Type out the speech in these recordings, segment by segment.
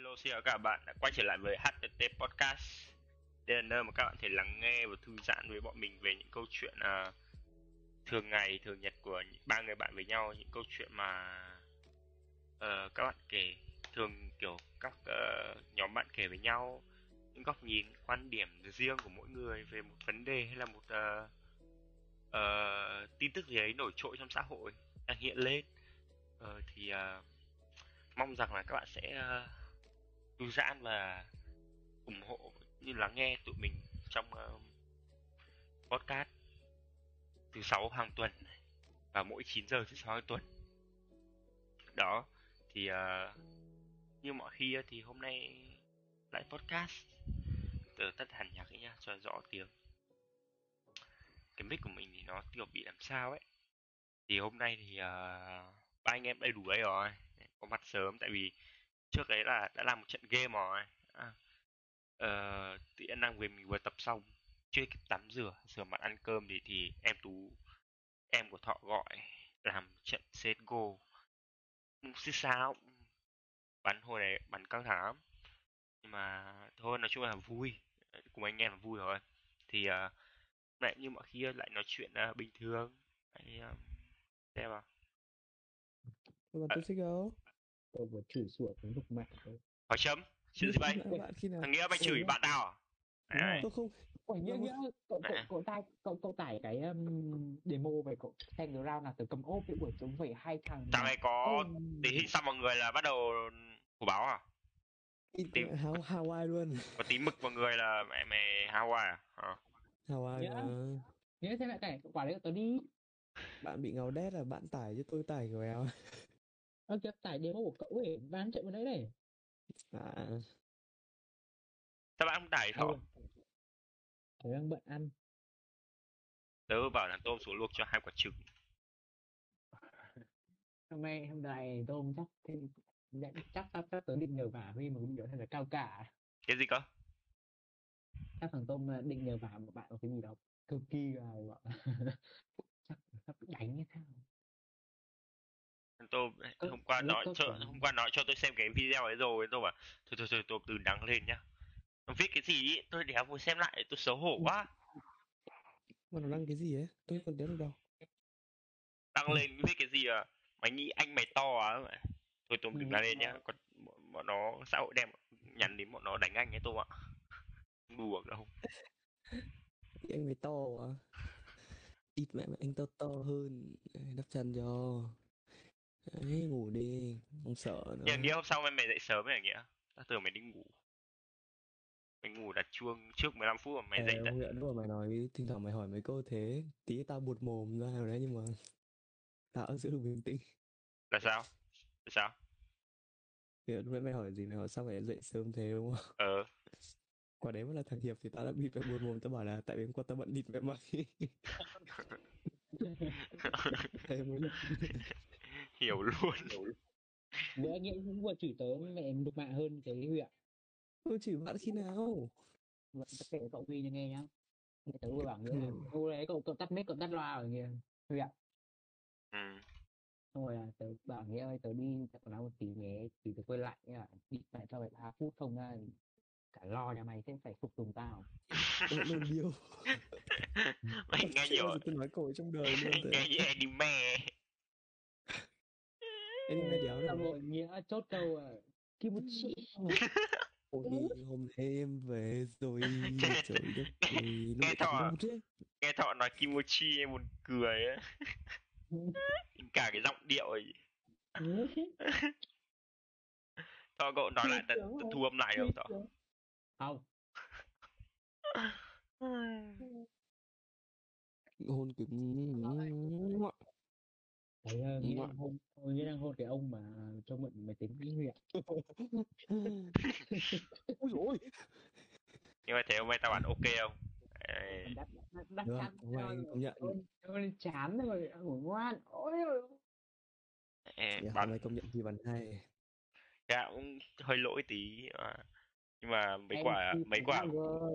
Hello, xin chào các bạn đã quay trở lại với HTT Podcast. Đây là nơi mà các bạn thể lắng nghe và thư giãn với bọn mình về những câu chuyện uh, thường ngày, thường nhật của ba người bạn với nhau, những câu chuyện mà uh, các bạn kể thường kiểu các uh, nhóm bạn kể với nhau, những góc nhìn, quan điểm riêng của mỗi người về một vấn đề hay là một uh, uh, tin tức gì ấy nổi trội trong xã hội đang hiện lên. Uh, thì uh, mong rằng là các bạn sẽ uh, thư giãn và ủng hộ như lắng nghe tụi mình trong uh, podcast thứ sáu hàng tuần và mỗi 9 giờ thứ sáu hàng tuần. Đó thì uh, như mọi khi thì hôm nay lại podcast từ tắt hẳn nhạc ấy nha cho rõ tiếng. Cái mic của mình thì nó kiểu bị làm sao ấy. Thì hôm nay thì uh, ba anh em đầy đủ ấy rồi có mặt sớm tại vì trước đấy là đã làm một trận game rồi à, uh, tiện đang về mình vừa tập xong chưa kịp tắm rửa rửa mặt ăn cơm thì thì em tú em của thọ gọi làm trận CSGO xích sao? Bắn hồi này bắn căng thẳng. Lắm nhưng mà thôi nói chung là vui. Cùng anh em là vui rồi. Thì uh, lại như mọi khi lại nói chuyện uh, bình thường hãy um, xem vào Bạn tôi thích đâu? Tôi vừa chửi sủa cái lục mạng thôi hỏi chấm chuyện gì vậy Bạn khi nào? thằng nghĩa mày chửi bạn nào à? Đấy. Tôi không nhớ Đâu nhớ cậu cậu cậu tải cậu cậu tải cái um, demo về cậu xem cái round nào từ cầm ốp với buổi chống vậy hai thằng Dạo này có tình hình sao mọi người là bắt đầu của báo à Haw Hawaii luôn. có tí mực vào người là mẹ mày Hawaii à ờ. Hawaii mà. nhớ xem lại cái quả đấy tớ đi Bạn bị ngáo đét là bạn tải chứ tôi tải của éo. Ơ kìa tải demo của cậu ấy bán chạy vào đấy này. À, sao bạn không tải thọ Ôi, tớ đang bận ăn. Tớ bảo là tôm xuống luộc cho hai quả trứng. Hôm nay hôm nay tôm chắc thì chắc chắc chắc, chắc tớ định nhờ vả vì một video thật là cao cả. Cái gì cơ? Chắc thằng tôm ờ, định nhờ vả một bạn một cái gì đó cực kỳ là chắc sắp đánh hay sao Cơ- hôm qua nói cho hôm qua nói cho tôi xem cái video ấy rồi tôi bảo thôi thôi thôi tôm từ đăng lên nhá nó viết cái gì ý tôi đéo vừa xem lại tôi xấu hổ quá mà nó đăng cái gì ấy? Tôi còn nhớ được đâu. đăng lên viết cái gì à mày nghĩ anh mày to à thôi tôm đừng đăng lên nhá ờ. còn bọn, nó xã hội đen nhắn đến bọn nó đánh anh ấy tôm ạ đùa đâu anh mới to à? Ít mẹ mẹ anh to to hơn. Đắp chân cho. Đấy, ngủ đi. Không sợ nữa. nhưng nghĩa hôm sau mày dậy sớm ấy à nghĩa ta tưởng mày đi ngủ. Mày ngủ đặt chuông trước 15 phút mà mày Ê, dậy ông tận Nguyễn lúc mà mày nói thỉnh thoảng mày hỏi mấy câu thế. Tí tao buột mồm ra nào đấy nhưng mà tao giữ được bình tĩnh. Là sao? Là sao? Thì lúc nãy mày hỏi gì? Mày hỏi sao mày dậy sớm thế đúng không? Ờ. Quả đấy mà là thằng hiệp thì tao đã bị mày buột mồm. Tao bảo là tại vì hôm qua tao bận địt mẹ mày. Mới hiểu luôn. Bữa nghĩa cũng vừa chửi tớ mẹ đục mạng hơn cái huyện tôi chỉ bạn khi nào. Vậy tớ kể cậu Huy cho nghe nhá. Nghe tớ vừa bảo nghĩa là Ô đấy cậu, cậu tắt mic cậu tắt loa ở nghĩa Huy ạ. Ừ. Xong rồi là tớ bảo nghĩa ơi tớ đi quần áo một tí nhé. Thì tớ quay lại nghĩa là đi lại cho phải 3 phút không ra Cả lo nhà mày sẽ phải phục tùng tao. Luôn điêu mày nghe nhiều. tôi nói cậu trong đời luôn nghe như anime anime đéo đâu. rồi nghĩa chốt câu à, Kimochi ôi hôm nay em về rồi trời đất ơi Nghe thọ. nghe thọ nói kimochi em buồn cười ấy cả cái giọng điệu ấy. Thọ cậu nói lại tận thu âm lại được không thọ? Không. Hôn cứng Đấy, ờ, nghĩa đang hôn Nghĩa đang hôn cái ông mà cho mượn máy tính với Huy ạ ôi. Nhưng mà thế hôm nay tao bạn ok không? Đắt đắt anh công nhận. Ôi, chán rồi ngủ ngoan ôi Dạ, bạn nay công nhận thì bàn hai. Gạo cũng hơi lỗi tí mà nhưng mà mấy Em quả mấy quả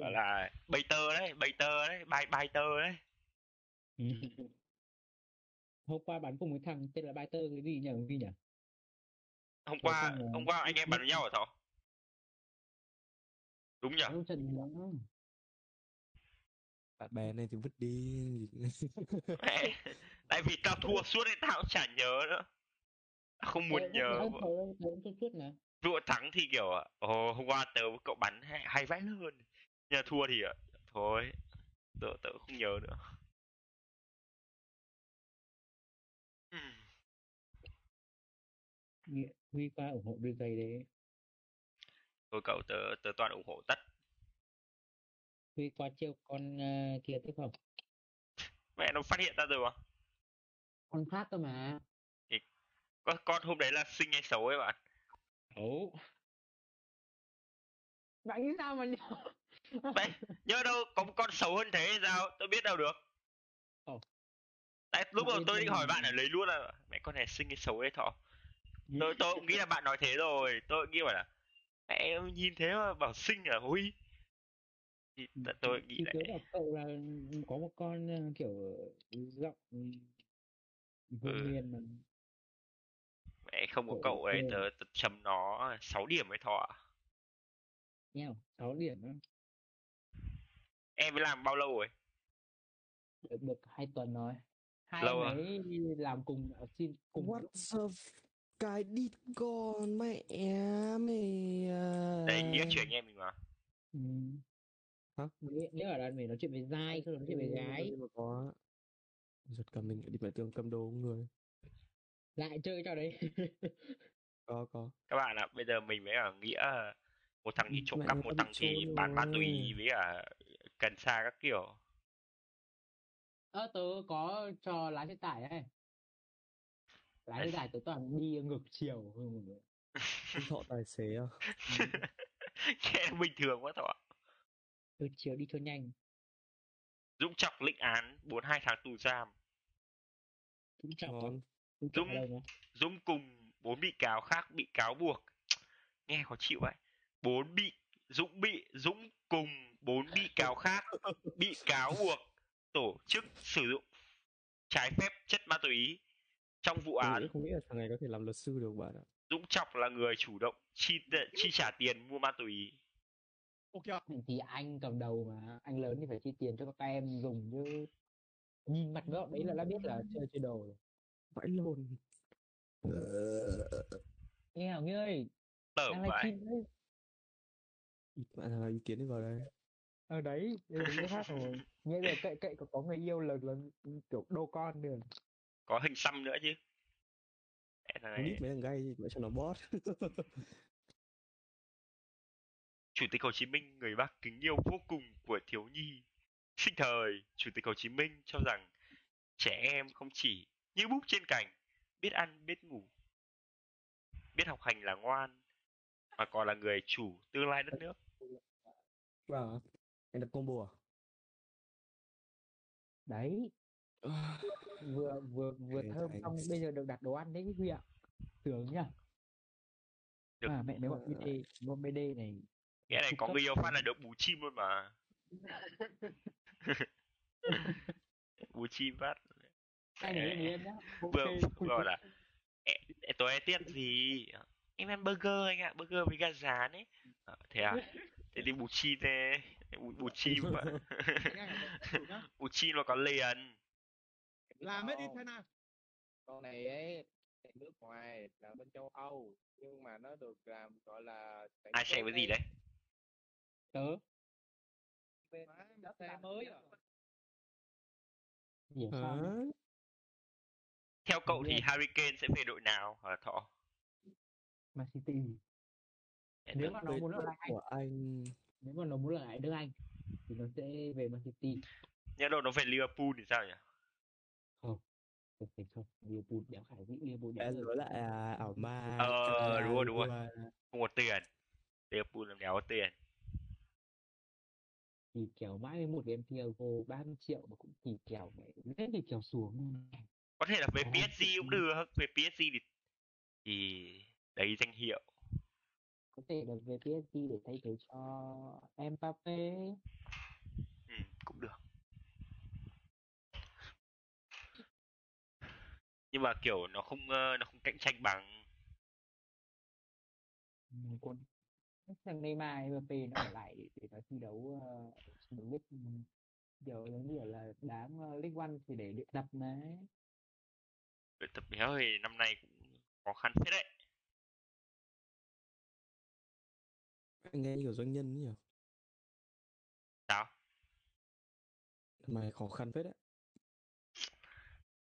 là bay tơ đấy bay tơ đấy bay bay tơ đấy hôm qua bắn cùng với thằng tên là Biter cái gì nhỉ cái gì nhỉ? Hôm qua thằng, ờ, hôm qua anh em bắn với nhau ở thọ đúng nhở đâu trận bạn bè này thì vứt đi. Tại vì tao thua suốt nên tao cũng chả nhớ nữa. Tao không muốn nhớ. dụ thắng thì kiểu ồ hôm qua tớ với cậu bắn hay, hay vãi hơn mà thua thì thôi tớ tớ không nhớ nữa Nghĩa- Huy qua ủng hộ đôi giày đấy. Thôi cậu tớ tớ toàn ủng hộ tất. Huy qua trêu con ờ, kia tiếp không? Mẹ nó phát hiện ra rồi mà. Con khác cơ mà. Con con hôm đấy là xinh hay xấu ấy bạn? Ấu bạn nghĩ sao mà nhớ mẹ nhớ đâu có một con xấu hơn thế hay sao? Tôi biết đâu được. Ồ. tại lúc đầu tôi định hỏi bạn ở lấy luôn là mẹ con này xinh hay xấu ấy thọ tôi tôi cũng nghĩ là bạn nói thế rồi. Tôi cũng nghĩ bảo là mẹ em nhìn thế mà bảo xinh à huy thì tôi nghĩ thì lại bảo cậu là có một con ờ, kiểu giọng vô Ừ. nguyên mà mẹ không có Cậu ấy tớ, tớ chấm nó 6 điểm ấy thọ. Ạ. nhau sáu điểm đó em mới làm bao lâu rồi? Được, được hai tuần rồi. Hai Lâu à? mấy làm cùng ở xin cùng What the f- cái đít con mẹ mày à. đấy nghĩa chuyện anh em mình mà. Ừ. Hả? nếu, nếu ở đoàn mình nói chuyện với dai không nói chuyện với Ừ, gái. nhưng mà có. Giật cả mình đi mẹ tường cầm đồ người. Lại chơi cho đấy. Có có. Các bạn ạ bây giờ mình mới ở nghĩa một thằng đi trộm Mẹ cắp một thằng thì bán ma túy với cả cần sa các kiểu. Ơ tớ có cho lái xe tải ấy lái xe tải tớ toàn đi ngược chiều thọ tài xế à? Nghe nó bình thường quá thọ ngược chiều đi cho nhanh. Dũng trọng lĩnh án 42 tháng tù giam. Ngon. Cũng chọc Dũng- mà? Dũng cùng bốn bị cáo khác bị cáo buộc. Nghe khó chịu vậy. Bốn bị dũng bị dũng cùng bốn bị cáo khác bị cáo buộc tổ chức sử dụng trái phép chất ma túy trong vụ án không nghĩ là thằng này có thể làm luật sư được bạn ạ Dũng Trọng là người chủ động chi chi trả tiền mua ma túy. thì anh cầm đầu mà anh lớn thì phải chi tiền cho các em dùng chứ nhìn mặt gọn đấy là đã biết là chơi chơi đồ rồi vãi lồn nghe hảo nghĩa ơi Tởm đấy bạn nào ý kiến đi vào đây ở đấy cái khác rồi nghĩa là cậy cậy có, có người yêu là là kiểu đô con nữa Có hình xăm nữa chứ. Mẹ thằng Không này, biết mấy thằng gay vậy cho nó bót Chủ tịch Hồ Chí Minh, người bác kính yêu vô cùng của thiếu nhi. Sinh thời, Chủ tịch Hồ Chí Minh cho rằng trẻ em không chỉ như búp trên cành, biết ăn, biết ngủ, biết học hành là ngoan, mà còn là người chủ tương lai đất nước. Wow Anh đặt combo à đấy vừa vừa vừa Thế thơm xong bây giờ được đặt đồ ăn đấy Huy ạ. Tưởng nhá. Được. à mẹ nếu bọn BD bọn BD này. Nghĩa này có người yêu phát là được bú chim luôn mà. bú chim phát. đi em vừa bảo là "Ẹ- ẹ, tối nay tiết gì? Em ăn burger anh ạ burger với gà rán ấy. Ờ, thế à? Thế thì bù chi thế. Bù, bù chim ạ bù chim nó có liền làm made in China con này ấy nước ngoài là bên châu Âu nhưng mà nó được làm gọi là ai xem cái gì đấy? Tớ. Bên đất xe mới à? sao đấy. theo cậu thì. Harry Kane sẽ về đội nào hả thọ? Man City nếu mà nó muốn ở lại. Anh của anh. Nếu mà nó muốn ở lại nước Anh thì nó sẽ về Man City. Nhớ đâu nó về Liverpool thì sao nhỉ không phải không? Liverpool đéo khải dĩ Liverpool đéo nói lại à, ảo ma Ờ, đúng rồi, đúng rồi. rồi. Không có tiền. Liverpool làm đéo có tiền. Thì kèo mãi với một cái Thiago 30 triệu mà cũng thì kèo mẹ rất thì kèo xuống có thể là về Có. PSG cũng được về PSG thì thì đấy danh hiệu. Có thể là về PSG để thay thế cho Mbappe ừ, cũng được nhưng mà kiểu nó không ờ, nó không cạnh tranh bằng Ừ, quân thằng Neymar Mbappe nó ở lại để, nó thi đấu uh, đấu biết kiểu giống như là đá uh, League One thì để luyện tập mà. Luyện tập béo thì năm nay cũng khó khăn phết đấy. Anh nghe kiểu doanh nhân nhỉ? Sao? Mà khó khăn phết đấy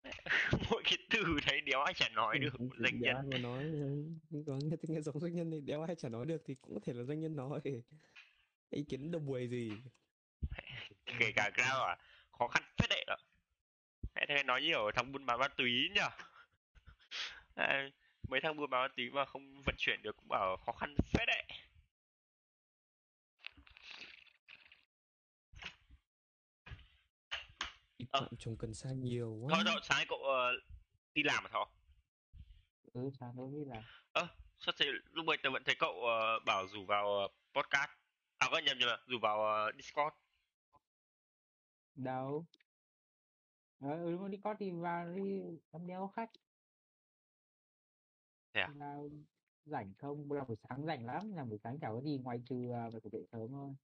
mỗi cái từ đấy đéo ai chả nói được doanh nhân. mà nói ừ, có nghe nghe giống doanh nhân thì đéo ai chả nói được thì cũng có thể là doanh nhân nói. Ý kiến đầu buổi gì? Kể cả Grau à khó khăn phết đấy. Ạ Mẹ thế nói nhiều thằng buôn bán ma túy nhở à, mấy thằng buôn bán ma túy mà không vận chuyển được cũng bảo khó khăn phết đấy ít Ờ. bạn trồng cần sa nhiều quá. Thôi thôi sáng nay cậu ờ, đi làm à thọ ừ sáng tối đi là ơ sao thế lúc bây tớ vẫn thấy cậu ờ, bảo rủ vào ờ, podcast. À có nhầm nhầm rồi, rủ vào ờ, discord. Đâu? Ờ ừ, đúng rồi đi có thì vào đi tắm đéo khách. Thế à? vào rảnh không? Bữa là buổi sáng rảnh lắm là buổi sáng chả có gì ngoài trừ uh, phải dậy sớm thôi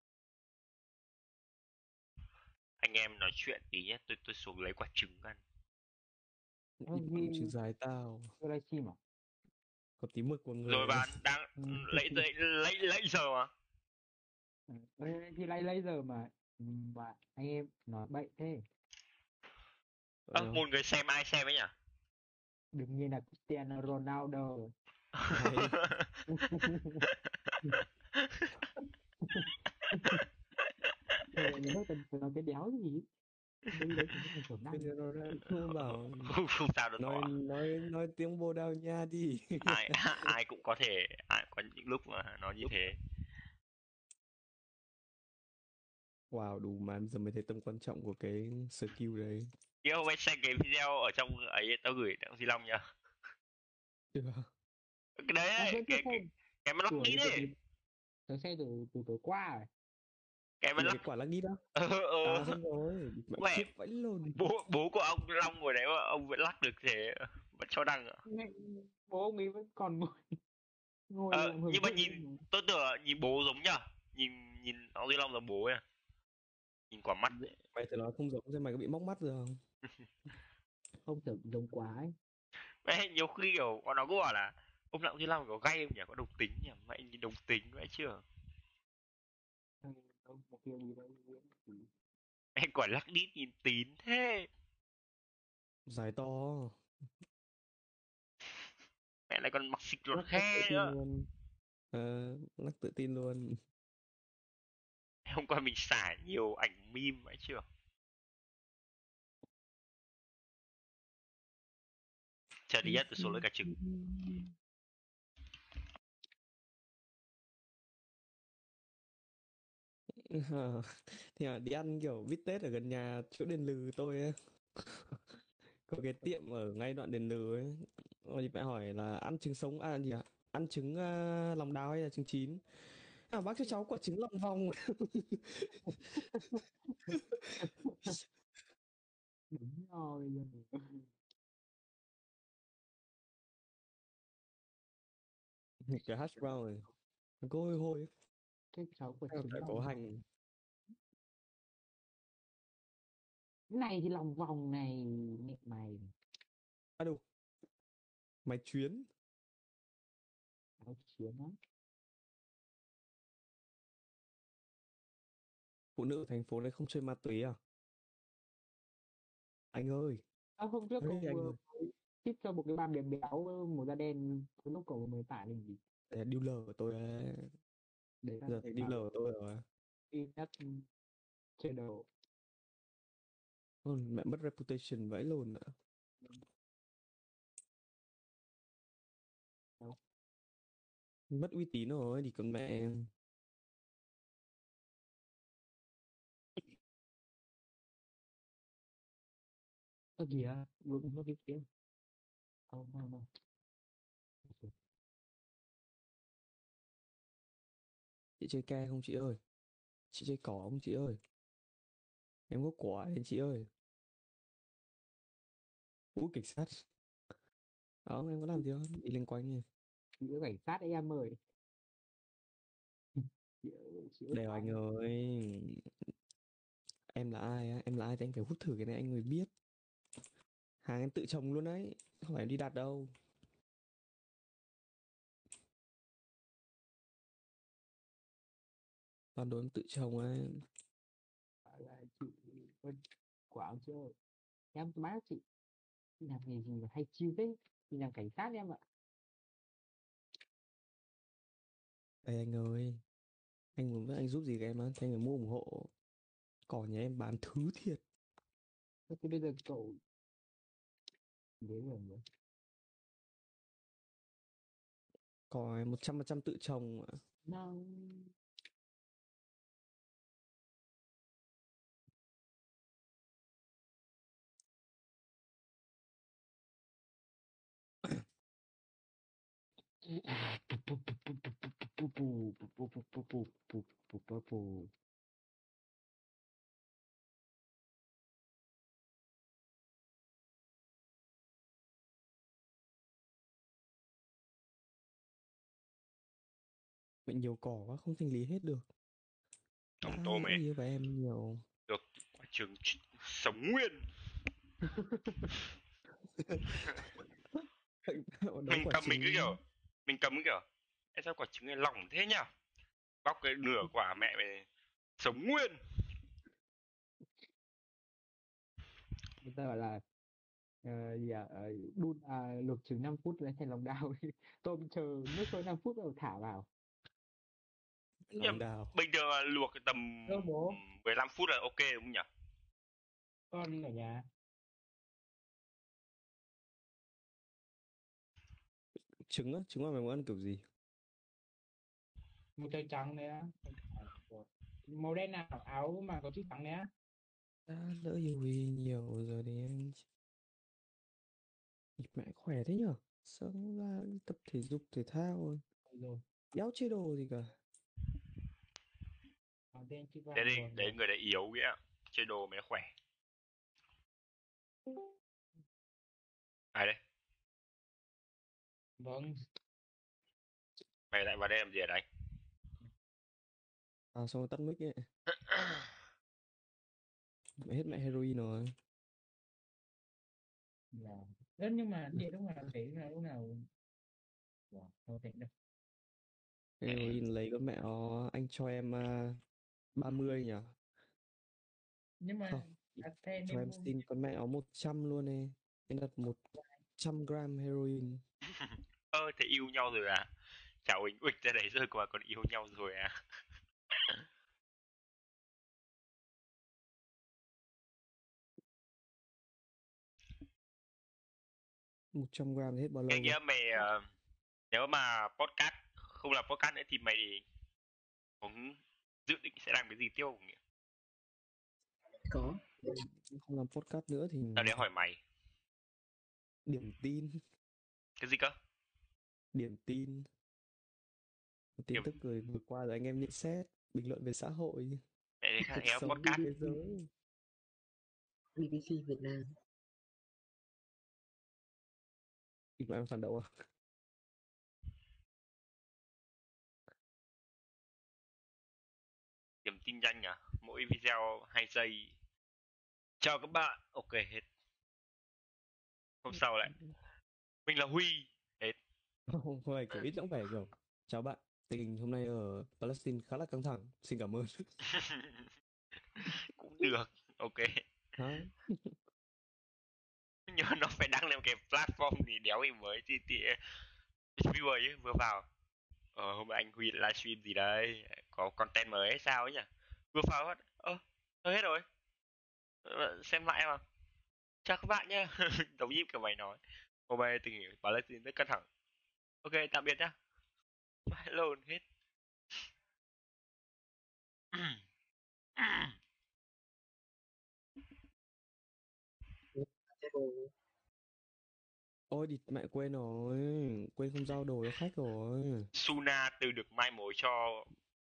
em nói chuyện tí nhé tôi tôi xuống lấy quả trứng ăn. Gì- chữ dài tao. tôi livestream à? Có tí mực của người rồi bạn đang Ừ. lấy lấy lấy lấy giờ mà. Ừ, ê, thì lấy lấy giờ mà. Ừ, mà anh em nói bậy thế. Ơ Ờ, một người xem ai xem ấy nhỉ? Đừng như là Cristiano Ronaldo là nó cần phải nói cái đéo gì đấy nó kiểu năng Bây giờ nó ra nó bảo không không sao được nói nói nói tiếng bồ đào nha đi. Ai ai cũng có thể ai có những lúc mà nói như thế. Wow đủ mà giờ mới thấy tầm quan trọng của cái skill đấy. Hôm anh xem cái video ở trong ấy tao gửi đặng Duy Long nhá chưa cái đấy ấy, cái cái xem. cái mà lắc Tuổi đi cái đấy tớ xem từ từ tối qua rồi cái mà là lắc quả lắc đi đó ờ à ờ xem rồi mẹ vãi lồn bố bố của ông Long ngồi đấy mà ông vẫn lắc được thế vẫn cho đăng ạ Mẹ, bố ông ấy vẫn còn ngồi. Ngồi Ờ, nhưng mà nhìn- tôi tưởng là nhìn bố giống nhở nhìn nhìn ông Duy Long giống bố ấy nhìn quả mắt. Ấy. mày thử nói không giống xem mày có bị móc mắt rồi không? Không tưởng giống quá ấy. Mẹ, nhiều khi kiểu bọn nó cứ bảo là ông Đặng Duy Long có gay không nhỉ? Có đồng tính nhỉ? Mẹ nhìn đồng tính vậy chưa Ừ, không một thì mẹ quả lắc đít nhìn tín thế. Dài to. Mẹ lại còn mặc xịt tự khe nữa ờ lắc tự tin luôn. Hôm qua mình xả nhiều ảnh meme vậy chưa? Chờ đi nhất tôi xuống lấy cả trứng Ờ, thì là đi ăn kiểu bít tết ở gần nhà chỗ đền lừ tôi ấy. có cái tiệm ở ngay đoạn đền lừ ấy. Rồi thì mẹ hỏi là ăn trứng sống à gì ạ? Ăn trứng à, lòng đào hay là trứng chín? À bác cho cháu quả trứng lòng vòng. Đúng rồi cái hash brown này nó hôi hôi cái cháu của lòng có vòng. hành. Cái này thì lòng vòng này mẹ mày. À đâu mày chuyến. Áo chiến á. Phụ nữ ở thành phố này không chơi ma túy à? Anh ơi. À, hôm trước anh vừa tip cho một cái bà béo béo màu da đen lúc cậu mới tả lên gì. Dealer của tôi đấy đấy là giờ thành dealer của tôi rồi. nhất chơi đồ. Ôi, mẹ mất reputation vãi lồn ạ. Đâu? mất uy tín rồi thì còn mẹ. Ơ kìa vừa nó cái kia. Không không không chị chơi ke không chị ơi? Chị chơi cỏ không chị ơi? Em có quả đấy chị ơi? Ủa cảnh sát. Đó em có làm gì không? Đi liên quan nhỉ giữa cảnh sát ấy em ơi. Đều anh ơi. Em là ai á? Em là ai thì anh phải hút thử cái này anh mới biết. Hàng em tự trồng luôn đấy. Không phải em đi đặt đâu toàn đồ em tự trồng ấy Bảo là chị quảng chưa em bác chị chị làm nghề gì mà hay chiêu thế? Chị làm cảnh sát em ạ. Đây anh ơi anh muốn biết anh giúp gì các em á? Thì anh phải mua ủng hộ cỏ nhà em bán thứ thiệt. Thế thì bây giờ cậu đến rồi nhỉ cỏ một trăm phần trăm tự trồng ạ. no Mẹ nhiều cỏ quá không thanh lý hết được. Ông Tôm ấy với em nhiều. Được quả ch- sống nguyên. Đóng mình cứ kiểu mình cầm cái kiểu em sao quả trứng này lỏng thế nhỉ bóc cái nửa quả mẹ mày sống nguyên. Người ta bảo là ờ, gì à, ờ, đun à, luộc trứng 5 phút lấy thành lòng đào tôm chờ nước sôi 5 phút rồi thả vào. Lòng đào bình thường là luộc cái tầm Đâu bố? 15 phút là ok đúng không nhỉ? Con ở nhà trứng á trứng mà mày muốn ăn kiểu gì? Một trái trắng đấy á. Màu đen nào? Áo mà có chữ trắng đấy á. Đã lỡ nhiều vì nhiều rồi thì em Nhịp mẹ khỏe thế nhở? Sáng ra tập thể dục thể thao. Rồi rồi. Đéo chế đồ gì cả? Chữ thế rồi. đấy người đấy yếu nghĩa chơi đồ mới khỏe. Ai đấy vâng. Mày lại vào đây làm gì ở đấy? À xong rồi tắt mic ấy. Mẹ hết mẹ heroin rồi. Là rất nhưng mà điện lúc nào thấy là lúc nào? Wow, không thể được. Heroin lấy con mẹ nó Anh cho em uh, 30 nhỉ? Nhưng mà Không, đặt thêm Cho em mua- xin con mẹ nó 100 luôn đi Em đặt 100 gram heroin ơ thế yêu nhau rồi à chào uỳnh uịch ra đấy rồi mà còn yêu nhau rồi à 100 gram thì hết bao lâu Nghe rồi? nghĩa mày ờ, nếu mà podcast không làm podcast nữa thì mày cũng dự định sẽ làm cái gì tiếp không? Nghĩa? có Không làm podcast nữa thì Tao đến hỏi mày điểm tin cái gì cơ? Điểm tin tin Điểm- tức rồi vừa qua rồi anh em nhận xét Bình luận về xã hội Mẹ đến Cuộc éo sống podcast thế giới BBC Việt Nam Kịch bản phản động à? điểm tin nhanh à? Mỗi video 2 giây. Chào các bạn. Ok hết. Hôm sau lại. Mình là Huy. Hết. Không phải kiểu ít cũng phải kiểu Chào bạn Tình hình hôm nay ở Palestine khá là căng thẳng Xin cảm ơn Cũng được. Ok. Mà nó phải đăng lên cái platform thì đéo gì mới thì thì viewer ấy vừa vào. Ờ hôm anh Huy livestream gì đây? Có content mới hay sao ấy nhỉ? Vừa vào phát. Ơ, thôi hết rồi. Ờ, xem lại mà. Chào các bạn nhá. Giống như kiểu mày nói. Hôm nay tình hình Palestine rất căng thẳng. Ok, tạm biệt nhá. Bye lồn hết. Ôi địt mẹ quên rồi Quên không giao đồ cho khách rồi Suna từ được mai mối cho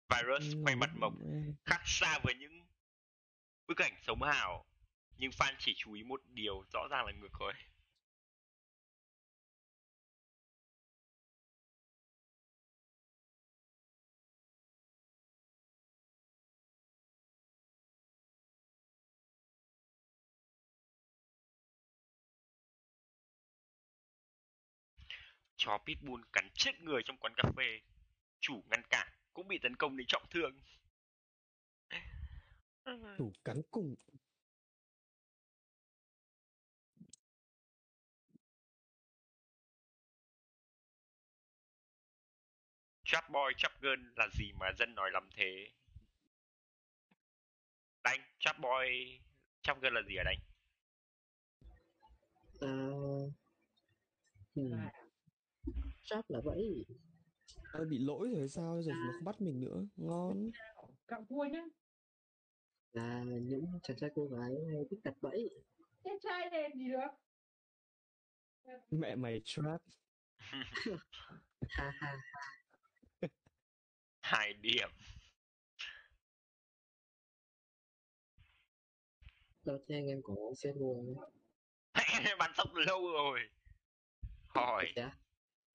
virus quay mặt mộc khác xa với những bức ảnh sống ảo nhưng fan chỉ chú ý một điều rõ ràng là ngược rồi Chó Pitbull cắn chết người trong quán cà phê. Chủ ngăn cản cũng bị tấn công đến trọng thương. Chủ cắn cùng. Trap boy, trap girl là gì mà dân nói lắm thế? Đánh, trap boy, trap girl là gì ở đây? À... Hmm. Trap là vậy. Ơ bị lỗi rồi hay sao giờ nó không bắt mình nữa. Ngon. Cạo cua nhá. Là những chàng trai cô gái hay thích đặt bẫy. Thế trai đẹp gì được? Mẹ mày trap. Ha ha. Hai điểm. Đâu thế anh em có set luôn Bắn sốc lâu rồi. Hỏi. À?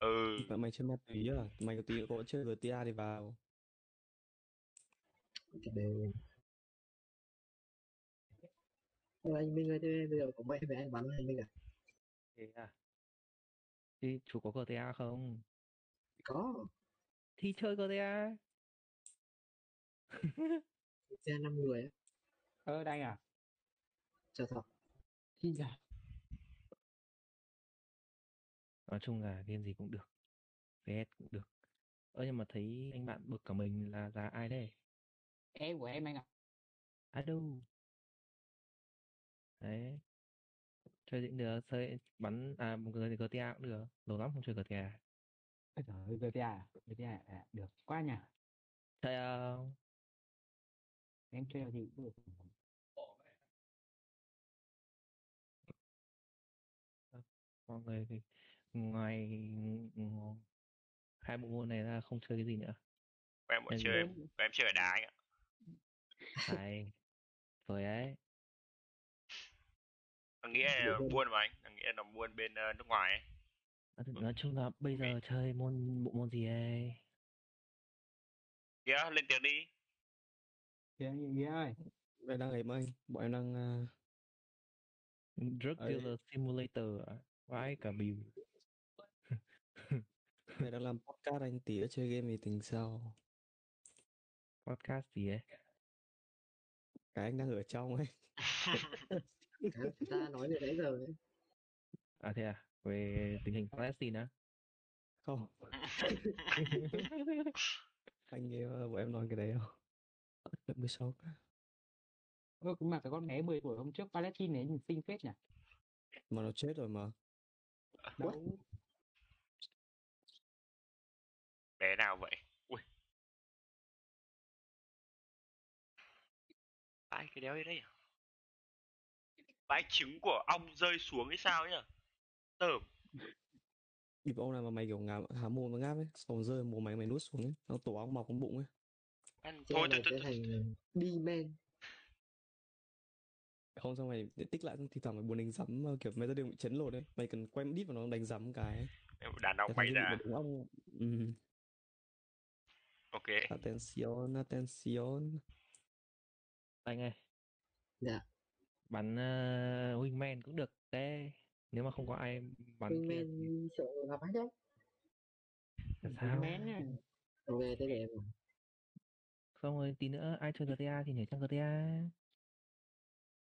Ừ. Mẹ mày chơi ma túy à? Mày có tí nữa có chơi GTA thì vào. Cái đều Rồi anh Minh ơi, thế bây giờ có bẫy về anh bắn anh Minh à? Thế à? Thì chú có GTA không? Có, Thì chơi GTA. xe 5 người á, Ờ đây à? chờ thật. Thì dạ. Nói chung là game gì cũng được. VS cũng được. Ơ nhưng mà thấy anh bạn bực cả mình là là ai đây? Em của em anh ạ. À đâu? Đấy. Chơi cũng được, chơi bắn à một người thì GTA cũng được. Lâu lắm không chơi GTA. Ôi trời ơi, GTA à? GTA à? Được quá nhỉ. Chơi uh, Em chơi thì cũng được. mọi người thì ngoài ng- hai bộ môn này ra không chơi cái gì nữa. Em muốn Em chơi, em, em chơi ở đá anh ạ. Này. Rồi ấy. Nó nghĩa là buôn mà anh. Nó nghĩa là buôn bên ờ, nước ngoài ấy. Nói, nói chung là bây giờ chơi môn bộ môn gì ấy? Nghĩa lên tiếng đi. Thì anh nghĩa ơi. Mày đang ấy anh. Bọn em đang... à, Drug. Dealer Simulator à? Vãi cả bìu. Mày đang làm podcast anh tí chơi game thì tính sao? Podcast gì ấy? Cái anh đang ở trong ấy. Chúng ta nói về nãy giờ ấy. À thế à? Về tình hình Palestine á? Không. anh nghe bọn em nói cái đấy không? Lớp 16 cả. Ơ, mà cái con bé 10 tuổi hôm trước Palestine ấy nhìn xinh phết nhỉ? Mà nó chết rồi mà. Đâu. Bé nào vậy? Ui. Vãi cái đéo ấy đấy? Vãi trứng của ong rơi xuống hay sao nhá? Tởm. Bịp ông nào mà mày kiểu ngáp, há mồm nó ngáp ấy. Xong rơi mồm mày mày nuốt xuống ấy. Nó tổ ong mọc trong bụng ấy. Ăn thôi thôi sẽ thôi. thành B-man. Không xong mày để tích lại xong thì thoảng mày buồn đánh rắm kiểu mày ra đường bị chấn lột ấy. Mày cần quay đít vào nó đánh rắm cái ấy. Đàn ông kia ra. đống ong. Ừ. Ok. Attention, attention. Anh ơi. Dạ. Bắn uh, Wingman cũng được đấy. Nếu mà không có ai bắn kia B-man sợ gặp đấy. là sao? Mén nhá. Ok, em à. Xong rồi tí nữa ai chơi GTA thì nhảy sang GTA.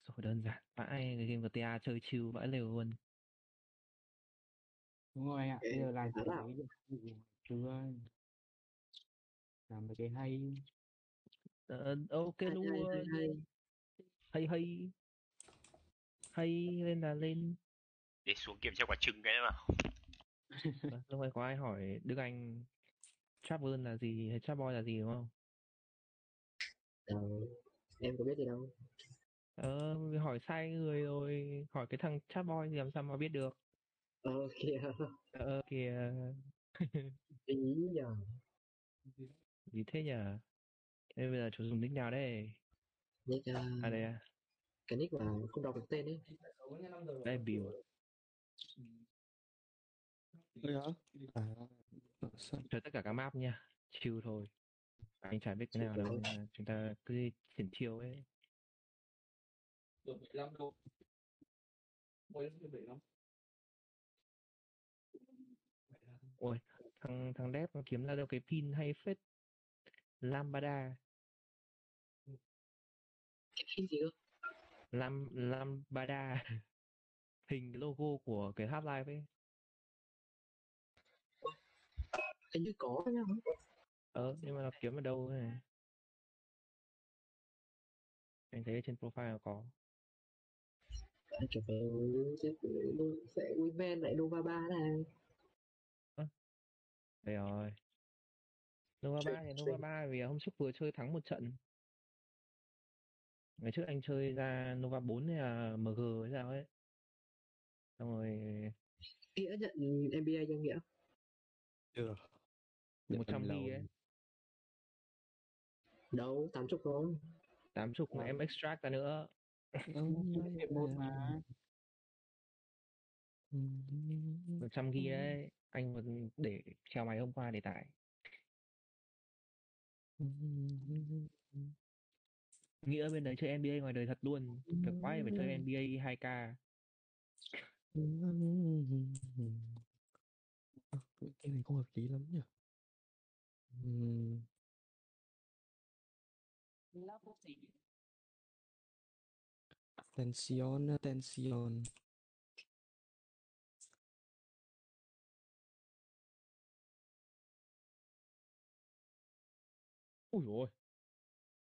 Rồi đơn giản. Vãi cái game GTA chơi chill vãi lều luôn. Đúng rồi anh ạ. Bây giờ làm khá gì chưa? Làm mấy cái hay. Ờ, ok Hay, luôn. hay, hay. Hay hay. Hay lên là lên. Để xuống kiểm tra quả trứng cái nào. Vâng, Lúc này có ai hỏi Đức Anh Travel là gì hay Trapboy là gì đúng không? Ờ, em có biết gì đâu. Ờ, hỏi sai người rồi, hỏi cái thằng Trapboy thì làm sao mà biết được? Ờ, kìa. Ờ kìa, Ý nhờ. Gì thế nhở? Thế bây giờ chú dùng nick nào đây? Nick, uh, À đây à, cái nick mà không đọc được tên ấy. đây biểu. Ôi hả? À? Chơi tất cả các map nha, chill thôi. Anh chả biết cái nào đâu, chúng ta cứ triển chiêu ấy. Ôi, thằng thằng Đép nó kiếm ra được cái pin hay phết. Lambada, cái gì cơ Lam Lambada. Hình logo của cái Half-Life ấy. hình như có nhá Ờ, nhưng mà nó kiếm ở đâu này? Anh thấy ở trên profile có. Phải sẽ Wiven lại Nova 3 này Đây rồi. Nova 3 thì Nova 3 vì hôm trước vừa chơi thắng một trận. Ngày trước anh chơi ra Nova 4 hay là MG hay sao ấy. Xong rồi nghĩa nhận NBA cho nghĩa 100 tầm lầu ghi ấy. đâu tám chục thôi 80 mà em extract ra nữa. hiệp một mà 100 ghi đấy. Anh còn để treo máy hôm qua để tải. Nghĩa bên đấy chơi NBA ngoài đời thật luôn. Được quá thì phải chơi NBA 2K. Ờ, cái này không hợp lý lắm nhỉ Attention, attention. Ui dồi ôi.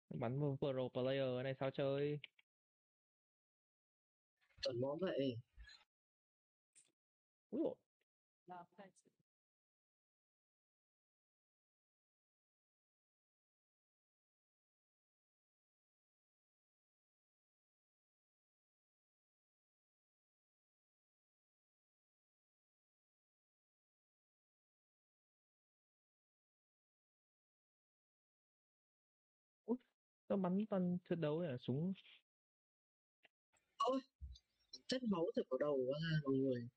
Bắn vào pro player này sao chơi? chuẩn món vậy Ui dồi. Tao bắn toàn trận đấu là súng. Chất máu từ ở đầu ra mọi người.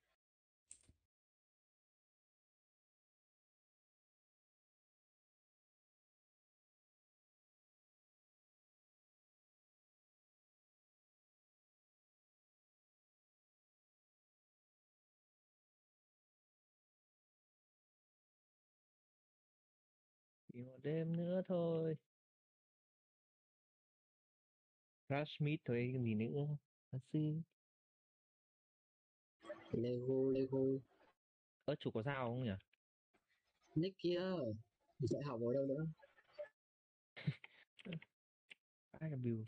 Chỉ một đêm nữa thôi. Crash Meet thôi cái gì nữa. Thật sư. Lego Lego Ơ chủ có sao không nhỉ? nick kia sẽ học ở đâu nữa Ai Bill?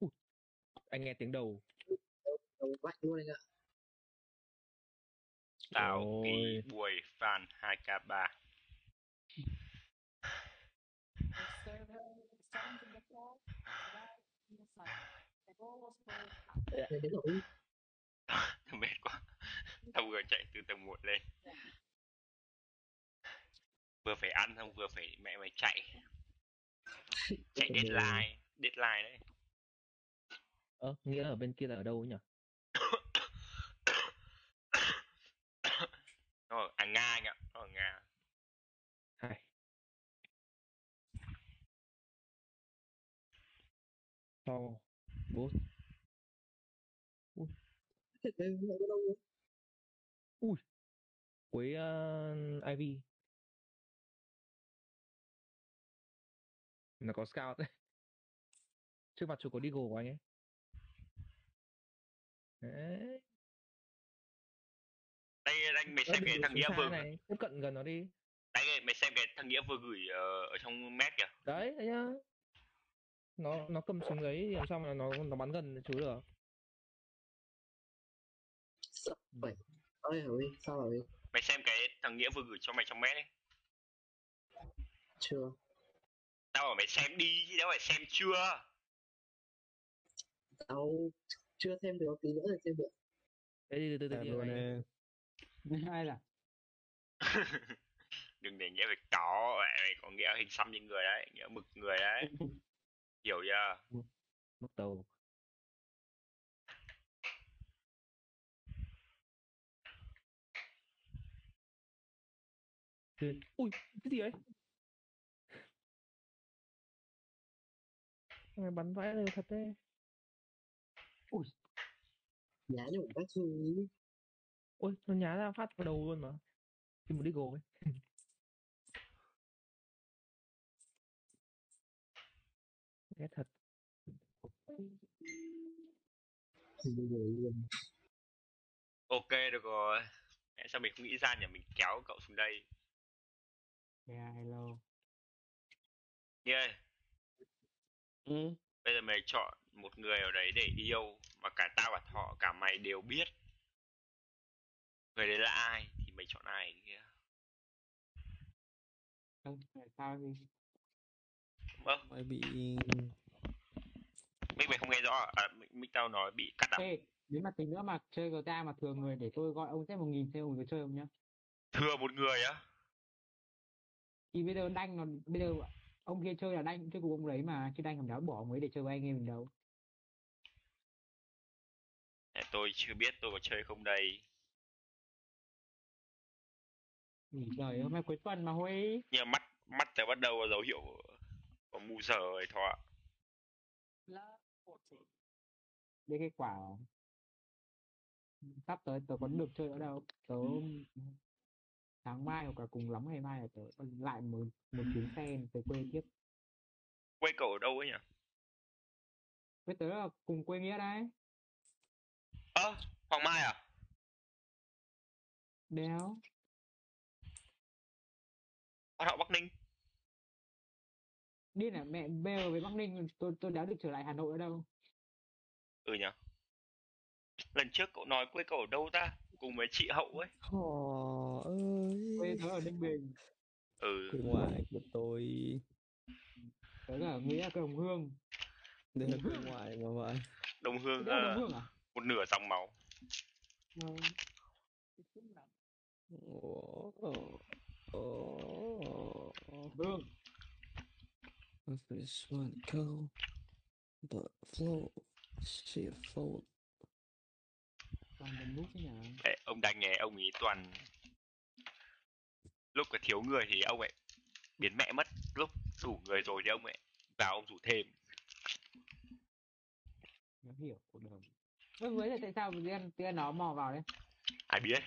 Ui, anh nghe tiếng đầu. đâu mạnh luôn anh ạ Tào Ôi. Kỳ Bùi Phan 2K3 Thế đến rồi Mệt quá. Tao vừa chạy từ tầng 1 lên. Vừa phải ăn xong vừa phải mẹ mày chạy. Chạy deadline Deadline đấy. Ơ, nghĩa ở bên kia là ở đâu nhỉ? Nó ở à, Nga anh ạ Nó ở Nga. Hai. Sau. Bố. Thế đây lại có đâu nữa Cuối uh, Ivy. Nó có scout đấy. Trước mặt chủ có Deagle của anh ấy. Đấy. Đây anh mày xem cái thằng Nghĩa vừa này. Tiếp cận gần nó đi. Đây mày xem cái thằng Nghĩa vừa gửi ờ, ở trong mét kìa Đấy, đấy nhá. Nó nó cầm súng đấy làm sao mà nó nó bắn gần chú được. vậy. Ơi ơi sao rồi Mày xem cái thằng Nghĩa vừa gửi cho mày trong mét ấy chưa. Tao bảo mày xem đi chứ đâu phải xem chưa? Tao chưa xem được tí nữa thì xem được. Đấy từ từ từ từ luôn này. nè. ai là? Đừng để Nghĩa phải có mày có Nghĩa hình xăm như người đấy Nghĩa mực người đấy Hiểu chưa Mất đầu. Ui, cái gì? Thằng này bắn vãi đều thật đấy. giá nhổ bách rồi ôi nó nhá ra phát vào đầu luôn mà thì một đi gồ ấy giờ luôn ok được rồi. Mẹ sao mình không nghĩ ra nhỉ? Mình kéo cậu xuống đây. Yeah, hello ơi. Ừ. bây giờ mày chọn một người ở đấy để yêu mà cả tao cả thọ cả mày đều biết. Người đấy là ai thì mày chọn ai kia tại sao thì vâng. Mày bị mình mày không nghe rõ à? Mình, mình tao nói bị cắt đọc Ê, nếu mà tính nữa mà chơi GTA mà thường người để tôi gọi ông Z một nghìn xem ông có chơi không nhá. Thừa một người á? Thì bây giờ đanh nó bây giờ ông kia chơi là đanh chơi cùng ông đấy mà chứ đanh làm đáo bỏ ông ấy để chơi với anh em mình đâu. Tôi chưa biết tôi có chơi không đây. Nghỉ trời hôm nay cuối tuần mà Huy. Nhưng mà mắt mắt tớ bắt đầu có dấu hiệu có mù giờ rồi thọ đây kết quả sắp tới tớ có được chơi ở đâu? Tớ sáng mai hoặc là cùng lắm ngày mai là tớ lại một một chuyến xe về quê tiếp. Quê cậu ở đâu ấy nhỉ? Với tớ là cùng quê nghĩa đấy. Ơ hoàng mai à? Đéo. Quan họ bắc ninh điên à? Mẹ giờ về bắc ninh tôi tôi đéo được trở lại hà nội ở đâu? Ừ nhỉ lần trước cậu nói quê cậu ở đâu ta? Cùng với chị hậu ấy. Họ ơi. Quê tớ ở ninh bình. Ừ. Quê ngoại của tôi. Tớ là nghĩa đồng hương. Đây là quê ngoại mà vậy đồng hương đồng ờ, hương à? một nửa dòng máu. Ờ, Ồ, ồ, hương First one go, but flow, shit fold. toàn đồng nút thế nhỉ Ê, ông đánh nghe ông ý toàn. Lúc có thiếu người thì ông ấy biến mẹ mất. Lúc đủ người rồi thì ông ấy vào ông rủ thêm. Nó hiểu cuộc đời. Với với là tại sao tiên nó mò vào đấy? Ai biết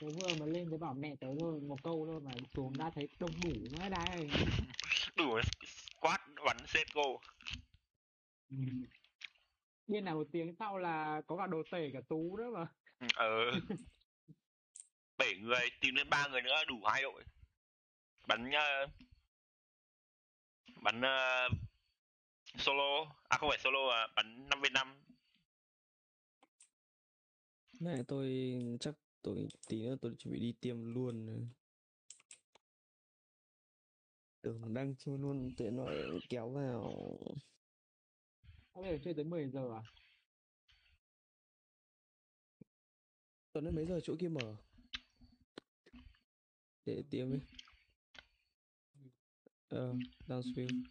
tớ vừa mới lên tớ bảo mẹ tớ thôi một câu thôi mà xuống đã thấy đông đủ nó đái đủ quát bắn CSGO điên là một tiếng sau là có cả đồ tể cả tú nữa mà. Ừ, ờ bảy người tìm đến ba người nữa đủ hai đội. Bắn ờ, bắn ờ, solo. À không phải solo à bắn 5 v 5 Này tôi chắc tôi tí nữa tôi chuẩn bị đi tiêm luôn. Tưởng đang chơi luôn tiện nó kéo vào. Có thể chơi tới 10 giờ à? Tuần đến mấy giờ chỗ kia mở? Để tiêm ấy Ờ, Downsview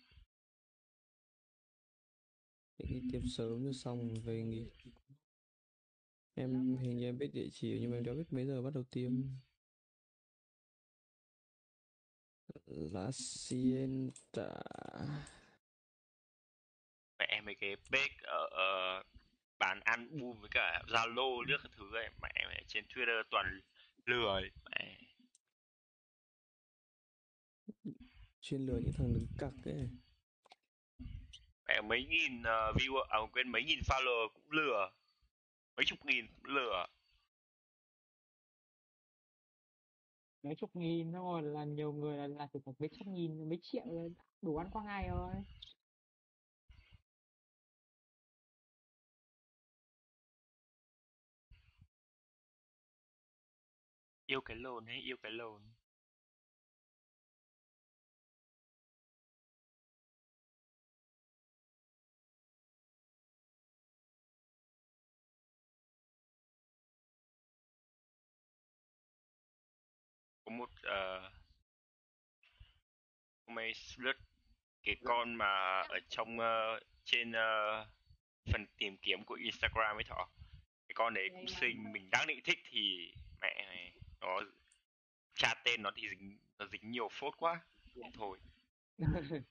Để đi tiêm sớm cho xong về nghỉ Em hình như em biết địa chỉ nhưng mà em đâu biết mấy giờ bắt đầu tiêm. La Sienta mẹ mấy cái page ở, ở bán album với cả Zalo nước các thứ ấy. Mẹ mẹ trên Twitter toàn lừa ấy. mẹ. Chuyên lừa những thằng đứng cặc ấy. Mẹ mấy nghìn uh, viewer à quên mấy nghìn follower cũng lừa mấy chục nghìn lừa. Mấy chục nghìn rồi là nhiều người là là chỉ có mấy trăm nghìn mấy triệu là đủ ăn qua ngày rồi. Yêu cái lồn hay yêu cái lồn có một uh, nay lướt cái con mà ở trong ờ, trên ờ, phần tìm kiếm của Instagram ấy thọ. Cái con đấy cũng xinh mình đang định thích thì mẹ này nó tra tên nó thì dính nó dính nhiều phốt quá Thế thôi.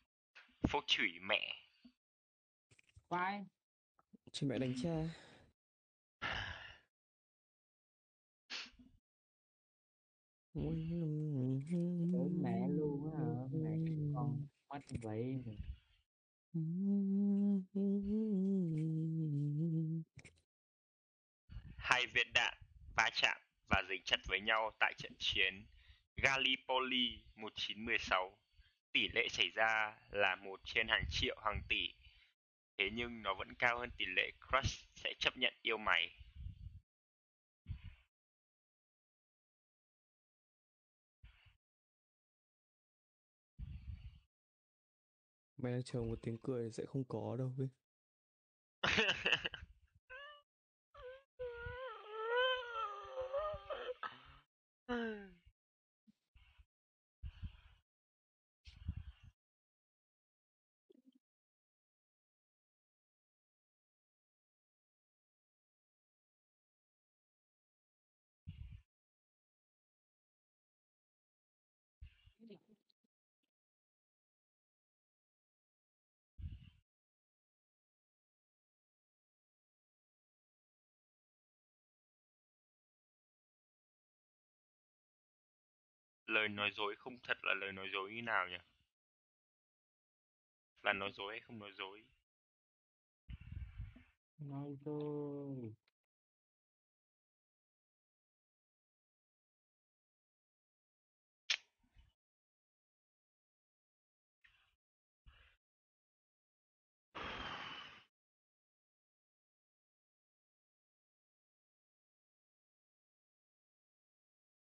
Phốt chửi mẹ. Vai Chứ mẹ đánh cha Ốm mẹ luôn á hả? Mẹ con mất vậy. Hai viên đạn, va chạm và dính chặt với nhau tại trận chiến Gallipoli 1916. Tỷ lệ xảy ra là một trên hàng triệu hàng tỷ. Thế nhưng nó vẫn cao hơn tỷ lệ Crush sẽ chấp nhận yêu mày. Mày đang chờ một tiếng cười sẽ không có đâu ấy. lời nói dối không thật là lời nói dối như nào nhỉ? Là nói dối hay không nói dối? Nói dối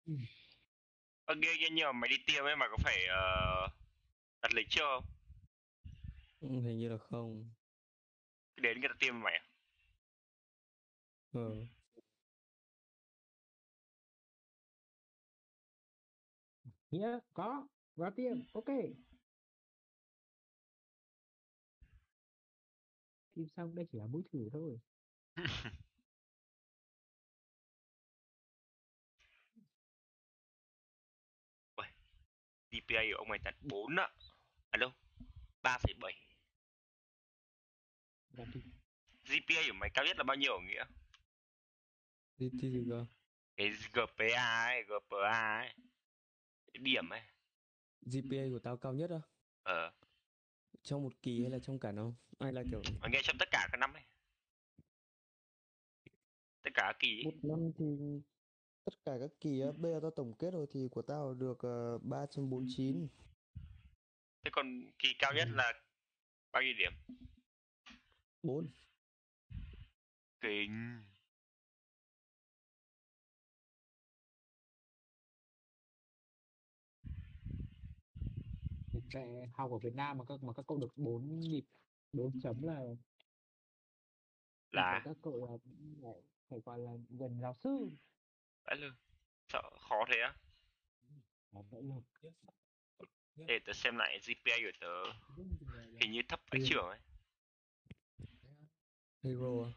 Mm-hmm ghê nhưng mà mày đi tiêm ấy mà có phải uh, đặt lịch chưa không? Ừ, Hình như là không. Đến người ta tiêm mày à? Ờ. Nghĩa có. Vào tiêm. Ok. Tiêm xong đây chỉ là mũi thử thôi. GPA của ông này tận 4 ạ. Đâu? 3,7. Vào tiêm. GPA của mày cao nhất là bao nhiêu hả nghĩa? Cái GPA ấy, GPA ấy. Cái điểm ấy. GPA của tao cao nhất á? Ờ, Trong một kỳ hay là trong cả năm? Hay là kiểu mà nghe trong tất cả các năm ấy. Tất cả kỳ ấy. một năm thì tất cả các kỳ á, bây giờ tao tổng kết rồi thì của tao được uh, 349. Thế còn kỳ cao nhất là bao nhiêu điểm? 4. Kinh. Trẻ học ở Việt Nam mà các mà các cậu được 4 nhịp 4 chấm là Là các cậu là phải, phải gọi là gần giáo sư đã lương. Sợ khó thế á? Để tớ xem lại GPA của tớ. Hình như thấp vãi trưởng ấy. Hero à?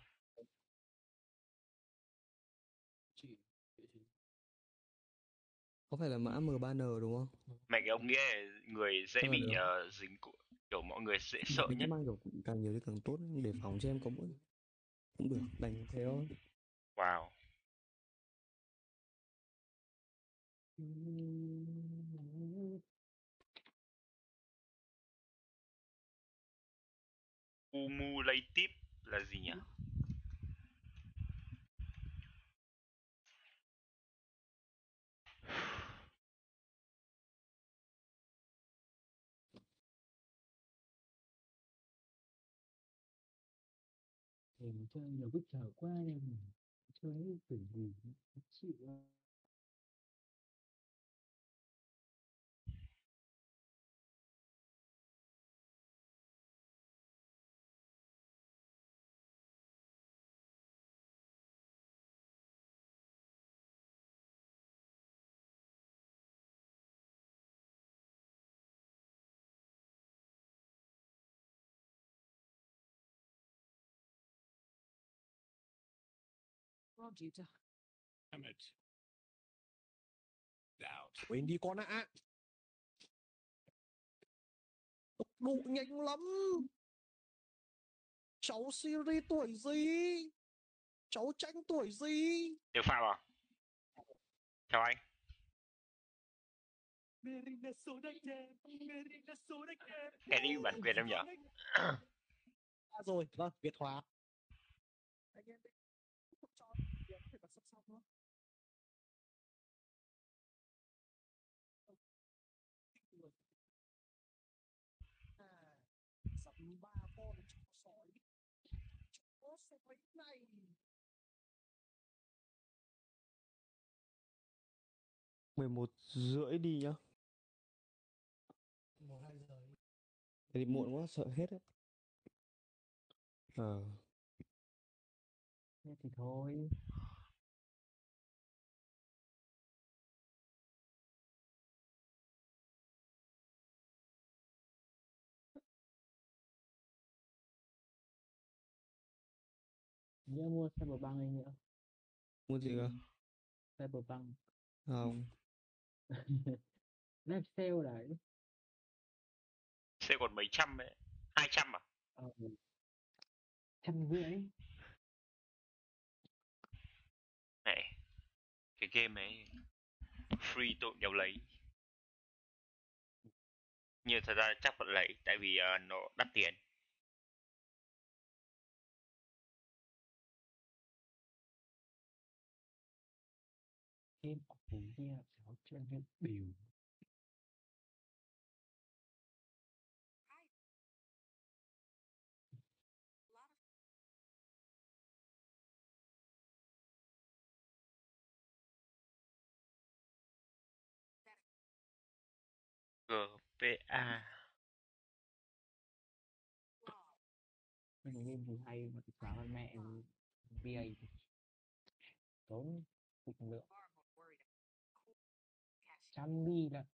Có phải là mã M3N đúng không? Mẹ cái ông nghĩa là người dễ mà bị ờ, dính cụ kiểu mọi người dễ sợ Mình nhất. mang kiểu càng nhiều thì càng tốt để phòng cho em có mỗi cũng được đành thế thôi. Wow. Cumulative là gì nhỉ? mình chơi nhiều bức trở qua em, chơi từ gì chịu lắm. Damn it. Out. Quên đi con ạ. Tốc độ nhanh lắm. Cháu Siri tuổi gì? Cháu tranh tuổi gì? Điều phạm à? Chào anh. Cái đi bản quyền em nhở? À rồi, vâng, Việt hóa. 11 rưỡi đi nhá. 1 2 giờ. Thì muộn quá sợ hết đấy. Ờ. Thế thì thôi. Nhớ mua Cyberpunk anh nữa. Mua gì cơ? Cyberpunk. Không. Live sale đấy. Sẽ còn mấy trăm ấy. Hai trăm à? Ờ. Trăm rưỡi. Này. Cái game ấy free tôi đều lấy. Nhưng thật ra chắc vẫn lấy tại vì ờ, nó đắt tiền. Game of the year trăm viên biểu. GPA. Mà game gì hay mà giá con mẹ thì tốn lực lượng trăm gi lận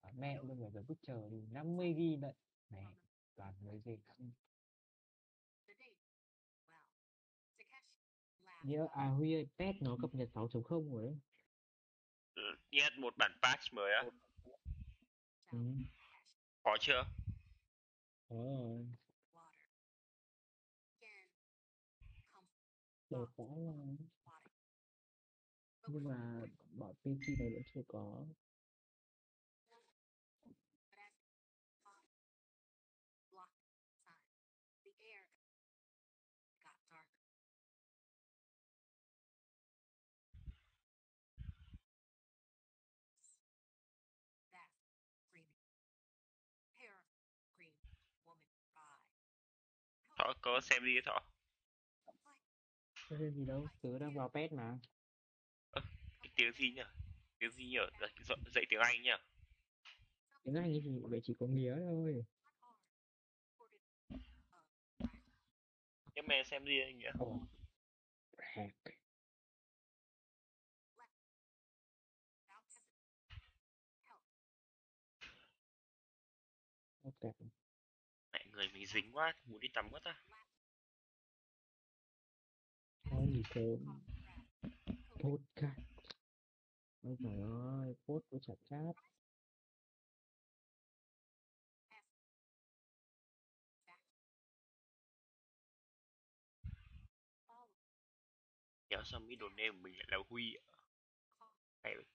à, mẹ bây giờ giờ bức chờ thì 50 gi lận mẹ toàn mấy gì không nhớ à Huy ơi pet nó cập nhật 6.0 rồi đấy. Ừ, Nghe một bản patch mới á. ừ. Có chưa? Có rồi. Nhưng mà bọn PC này vẫn chưa có Thọ có xem đi Thọ. Có thêm gì đâu tớ đang vào pet mà Cái tiếng gì nhỉ? Tiếng gì nhỉ? Dạy, dạy, tiếng Anh nhỉ? tiếng Anh thì vậy chỉ có nghĩa thôi Nhưng mà xem đi anh nhỉ? Ồ. Hack. Ok. Mẹ người mình dính quá, muốn đi tắm quá ta. Có gì sớm. Podcast. Ôi trời ơi, post của chặt chat. Kéo sao mấy đồ name của mình lại là Huy ạ? Hay là Danny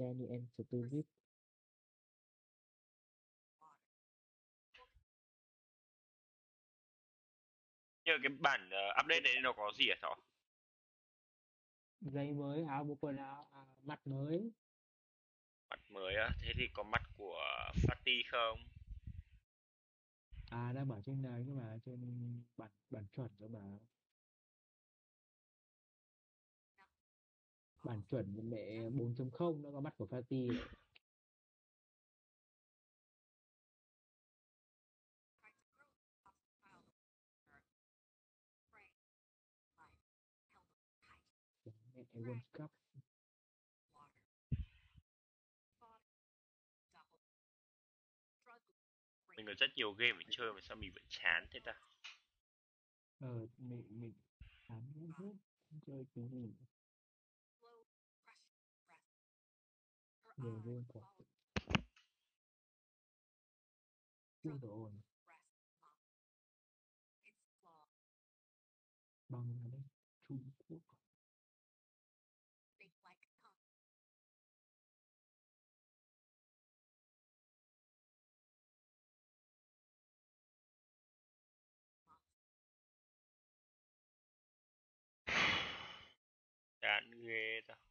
and Stupid. nhờ cái bản ờ, update đấy nó có gì hả Thọ? Giày mới, áo bộ quần áo, à, mặt mới. Mặt mới á, thế thì có mặt của Fatty không? À đang bảo trên đấy nhưng mà trên bản bản chuẩn cơ mà. Bản chuẩn mẹ 4.0 nó có mắt của Fatty đấy. Mẹ World Cup. Mình có rất nhiều game để chơi mà sao mình vẫn chán thế ta? Ờ mình mình chán hết. Chơi cái gì. Nhiều luôn cả siêu đồ ồn đây. Trung Quốc. Chán ghê ta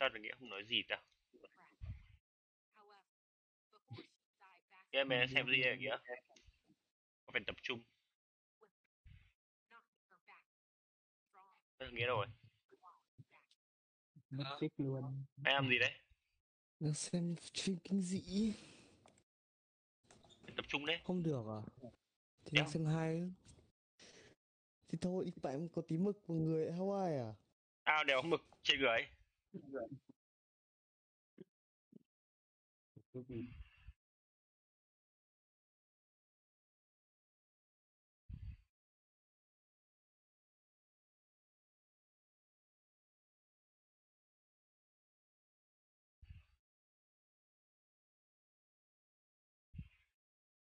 sao được nghĩa không nói gì ta? Em em xem gì ở nghĩa có phải tập trung? Ờ, nghĩa rồi. Mất tích luôn. Em làm gì đấy? Đang xem phim kinh dị. Tập trung đấy. Không được à? Thì đang xem hai Thì thôi tại em có tí mực vào người Hawaii à? Ao đèo mực trên người ấy. cái gì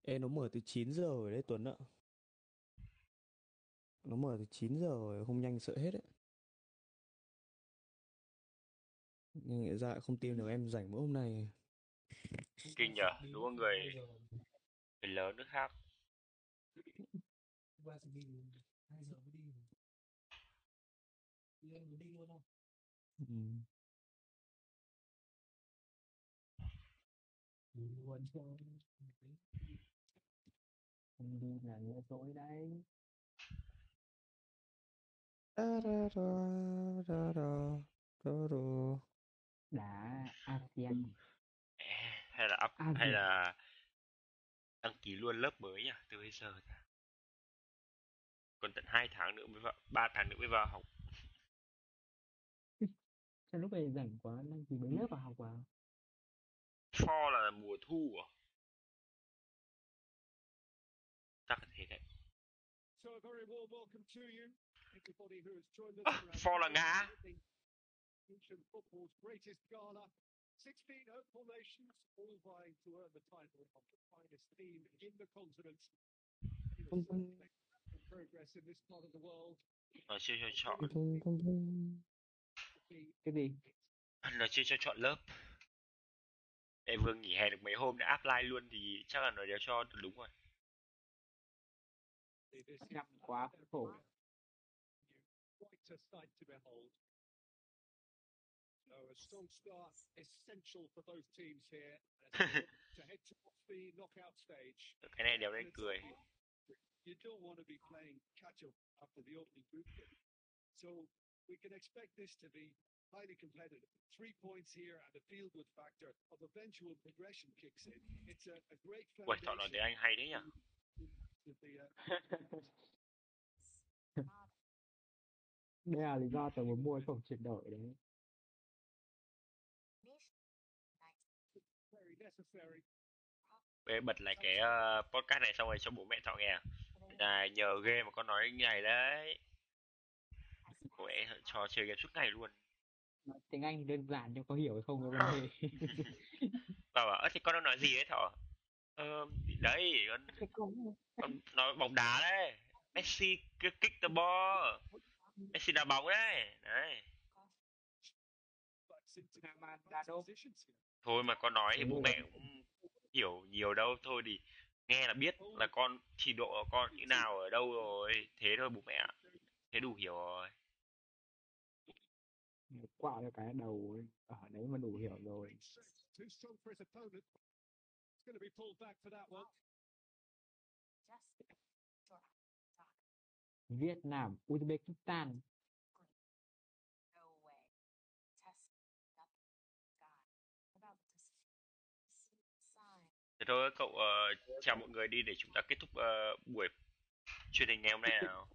Ê, nó mở từ 9 giờ rồi đấy Tuấn ạ. Nó mở từ 9 giờ rồi không nhanh sợ hết đấy. Nhưng ra lại không tin được em rảnh mỗi hôm nay kinh nhờ đúng không người người lớn nước khác ừ. không đi là nghĩa dỗi đấy Da, da, da, da, da, da, da. Đá ASEAN. Hay là up À, hay gì? là đăng ký luôn lớp mới nhỉ? Từ bây giờ ta. còn tận 2 tháng nữa mới vào 3 tháng nữa mới vào học. Sao lúc này rảnh quá đăng ký mấy lớp vào học vào for là mùa thu à? Chắc là thế đấy. So a very warm welcome to you, everybody who has joined us. Ah, for our for Ancient football's greatest gala. 16 hopeful nations, all vying to earn the title of the finest team in the continent. Certainly making progress in this part of the world. nó chưa cho chọn. The cái gì nó chưa cho chọn lớp em vừa nghỉ hè được mấy hôm đã apply luôn thì chắc là nó đều cho đúng rồi năm quá khổ quite a sight to behold. So a strong start essential for both teams here as they look to head towards the knockout stage. cái này đều nên cười You don't want to be playing catch up after the opening group game. So we can expect this to be highly competitive. Three points here and a feel good factor of eventual progression kicks in. It's a, a great Uầy, thọ nói tiếng foundation Anh hay đấy nhỉ to the đây là lý do tôi muốn mua cổng chuyển đổi đấy Ê, bật lại cái ờ, podcast này xong rồi cho bố mẹ thọ nghe này nhờ ghê mà con nói như này đấy. Bố mẹ cho chơi game suốt ngày luôn. Nói tiếng Anh thì đơn giản nhưng có hiểu hay không cái vấn đề. Bảo ơ thì con đang nói gì ấy thọ? Ờ, đấy con, con nói bóng đá đấy. Messi kick the ball. Messi đá bóng đấy. Đấy thôi mà con nói thì bố mẹ cũng hiểu nhiều đâu thôi thì nghe là biết là con trình độ của con như nào ở đâu rồi thế thôi bố mẹ ạ thế đủ hiểu rồi. Quạo cho cái đầu ấy. ở đấy mà đủ hiểu rồi. Great strength, too thế thôi cậu ờ, chào mọi người đi để chúng ta kết thúc ờ, buổi truyền hình ngày hôm nay nào.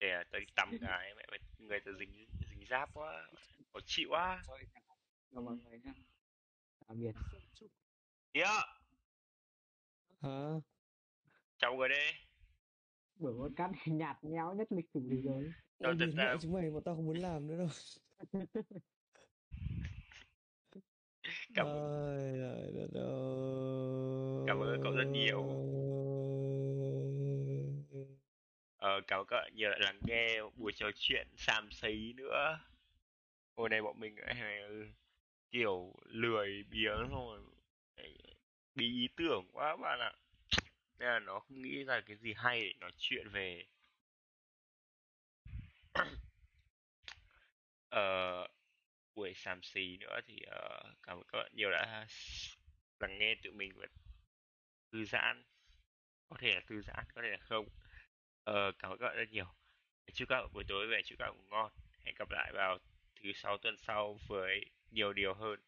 Để tới tắm cái mẹ mày người ta dính dính giáp quá khó chịu quá. Chào mọi người. Nhá. Tạm biệt. Tía hả? Chào mọi người đi buổi podcast này nhạt nhẽo nhất lịch sử thế giới. Rồi, chúng mày mà tao không muốn làm nữa đâu cảm ơi. Cảm ơn cậu rất nhiều. ờ, cảm ơn bạn nhiều đã lắng nghe buổi trò chuyện xàm xí nữa. Hồi này bọn mình lại kiểu lười biếng thôi. Bí ý tưởng quá bạn ạ. Nên là nó không nghĩ ra cái gì hay để nói chuyện về. Ờ, buổi xàm xì nữa thì uh, cảm ơn các bạn nhiều đã lắng nghe tụi mình và thư giãn. Có thể là thư giãn có thể là không. Uh, cảm ơn các bạn rất nhiều. Chúc các bạn buổi tối về chúc các bạn ngủ ngon. Hẹn gặp lại vào thứ sáu tuần sau với nhiều điều hơn.